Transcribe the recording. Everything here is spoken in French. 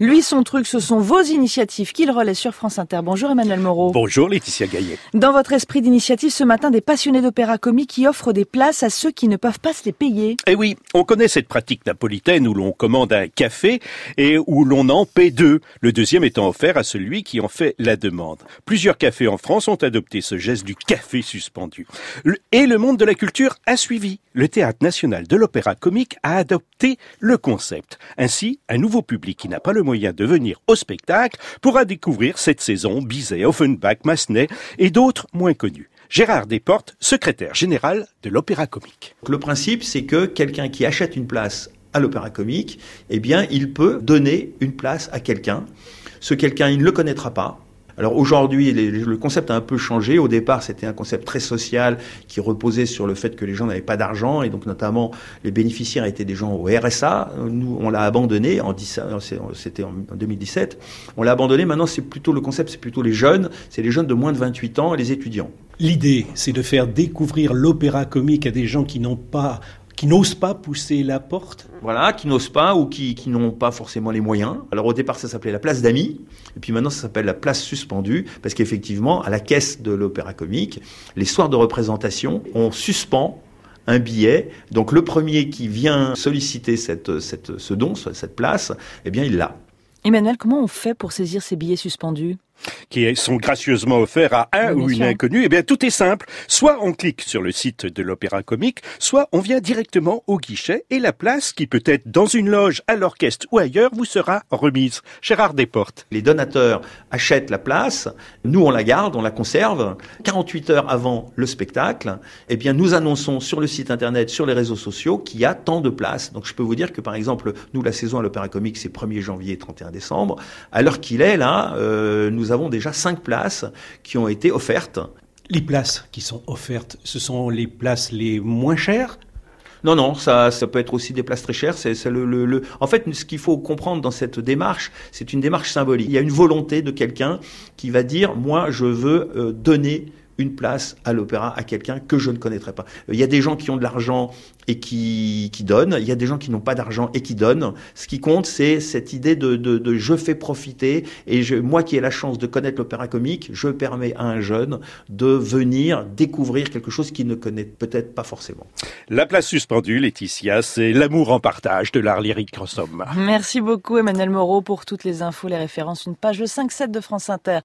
Lui, son truc, ce sont vos initiatives qu'il relaie sur France Inter. Bonjour Emmanuel Moreau. Bonjour Laetitia Gaillet. Dans votre esprit d'initiative ce matin, des passionnés d'opéra comique qui offrent des places à ceux qui ne peuvent pas se les payer. Eh oui, on connaît cette pratique napolitaine où l'on commande un café et où l'on en paie deux, le deuxième étant offert à celui qui en fait la demande. Plusieurs cafés en France ont adopté ce geste du café suspendu. Et le monde de la culture a suivi. Le Théâtre national de l'opéra comique a adopté le concept. Ainsi, un nouveau public qui n'a pas le moyen de venir au spectacle pourra découvrir cette saison Bizet, Offenbach, Massenet et d'autres moins connus. Gérard Desportes, secrétaire général de l'Opéra Comique. Le principe, c'est que quelqu'un qui achète une place à l'Opéra Comique, eh bien, il peut donner une place à quelqu'un. Ce quelqu'un, il ne le connaîtra pas. Alors aujourd'hui, le concept a un peu changé. Au départ, c'était un concept très social qui reposait sur le fait que les gens n'avaient pas d'argent et donc notamment les bénéficiaires étaient des gens au RSA. Nous, on l'a abandonné en c'était en 2017. On l'a abandonné. Maintenant, c'est plutôt le concept, c'est plutôt les jeunes. C'est les jeunes de moins de 28 ans et les étudiants. L'idée, c'est de faire découvrir l'opéra comique à des gens qui n'ont pas qui n'osent pas pousser la porte Voilà, qui n'osent pas ou qui, qui n'ont pas forcément les moyens. Alors au départ, ça s'appelait la place d'amis, et puis maintenant ça s'appelle la place suspendue, parce qu'effectivement, à la caisse de l'opéra comique, les soirs de représentation, on suspend un billet. Donc le premier qui vient solliciter cette, cette, ce don, cette place, eh bien il l'a. Emmanuel, comment on fait pour saisir ces billets suspendus? Qui sont gracieusement offerts à un ou une inconnue, eh bien tout est simple. Soit on clique sur le site de l'Opéra Comique, soit on vient directement au guichet et la place, qui peut être dans une loge, à l'orchestre ou ailleurs, vous sera remise. Gérard Desportes. Les donateurs achètent la place, nous on la garde, on la conserve. 48 heures avant le spectacle, eh bien nous annonçons sur le site internet, sur les réseaux sociaux qu'il y a tant de places. Donc je peux vous dire que par exemple, nous la saison à l'Opéra Comique c'est 1er janvier et 31 décembre. À l'heure qu'il est là, euh, nous nous avons déjà cinq places qui ont été offertes. Les places qui sont offertes, ce sont les places les moins chères? Non, non, ça, ça peut être aussi des places très chères. C'est, le, le, En fait, ce qu'il faut comprendre dans cette démarche, c'est une démarche symbolique. Il y a une volonté de quelqu'un qui va dire, moi, je veux euh, donner une place à l'opéra à quelqu'un que je ne connaîtrais pas. Il y a des gens qui ont de l'argent et qui, qui donnent, il y a des gens qui n'ont pas d'argent et qui donnent. Ce qui compte, c'est cette idée de, de, de, je fais profiter et je, moi qui ai la chance de connaître l'opéra comique, je permets à un jeune de venir découvrir quelque chose qu'il ne connaît peut-être pas forcément. La place suspendue, Laetitia, c'est l'amour en partage de l'art lyrique en Merci beaucoup Emmanuel Moreau pour toutes les infos, les références, une page 5-7 de France Inter.